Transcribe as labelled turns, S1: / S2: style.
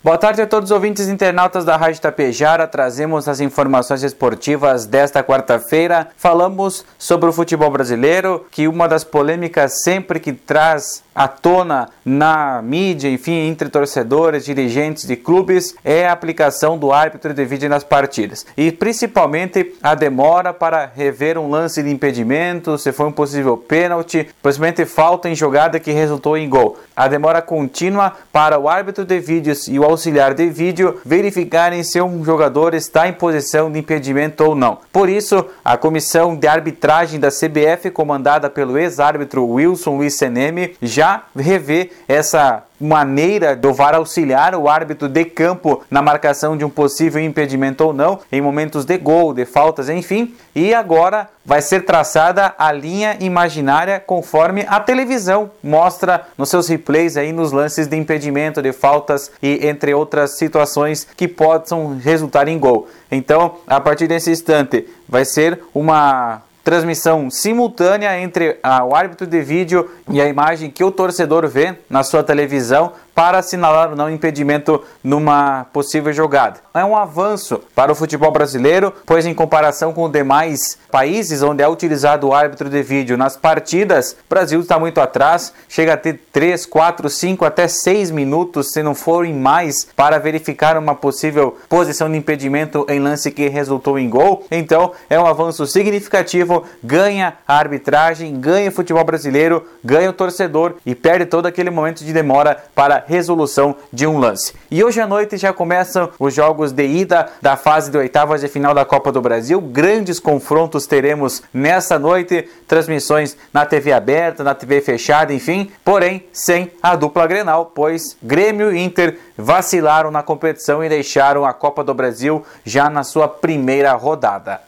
S1: Boa tarde a todos os ouvintes internautas da Rádio Tapejara. Trazemos as informações esportivas desta quarta-feira. Falamos sobre o futebol brasileiro, que uma das polêmicas sempre que traz à tona na mídia, enfim, entre torcedores, dirigentes de clubes, é a aplicação do árbitro de vídeo nas partidas. E principalmente a demora para rever um lance de impedimento, se foi um possível pênalti, possivelmente falta em jogada que resultou em gol. A demora contínua para o árbitro de vídeos e o auxiliar de vídeo verificarem se um jogador está em posição de impedimento ou não. Por isso, a comissão de arbitragem da CBF, comandada pelo ex-árbitro Wilson Luiz Seneme, já revê essa maneira do VAR auxiliar o árbitro de campo na marcação de um possível impedimento ou não, em momentos de gol, de faltas, enfim. E agora vai ser traçada a linha imaginária conforme a televisão mostra nos seus replays aí nos lances de impedimento, de faltas e entre outras situações que possam resultar em gol. Então, a partir desse instante, vai ser uma transmissão simultânea entre a, o árbitro de vídeo e a imagem que o torcedor vê na sua televisão para assinalar ou não impedimento numa possível jogada. É um avanço para o futebol brasileiro, pois em comparação com demais países onde é utilizado o árbitro de vídeo nas partidas, o Brasil está muito atrás, chega a ter 3, 4, 5 até 6 minutos, se não forem mais, para verificar uma possível posição de impedimento em lance que resultou em gol. Então é um avanço significativo, ganha a arbitragem, ganha o futebol brasileiro, ganha o torcedor e perde todo aquele momento de demora para resolução de um lance. E hoje à noite já começam os jogos de ida da fase de oitavas de final da Copa do Brasil. Grandes confrontos teremos nessa noite, transmissões na TV aberta, na TV fechada, enfim, porém sem a dupla Grenal, pois Grêmio e Inter vacilaram na competição e deixaram a Copa do Brasil já na sua primeira rodada.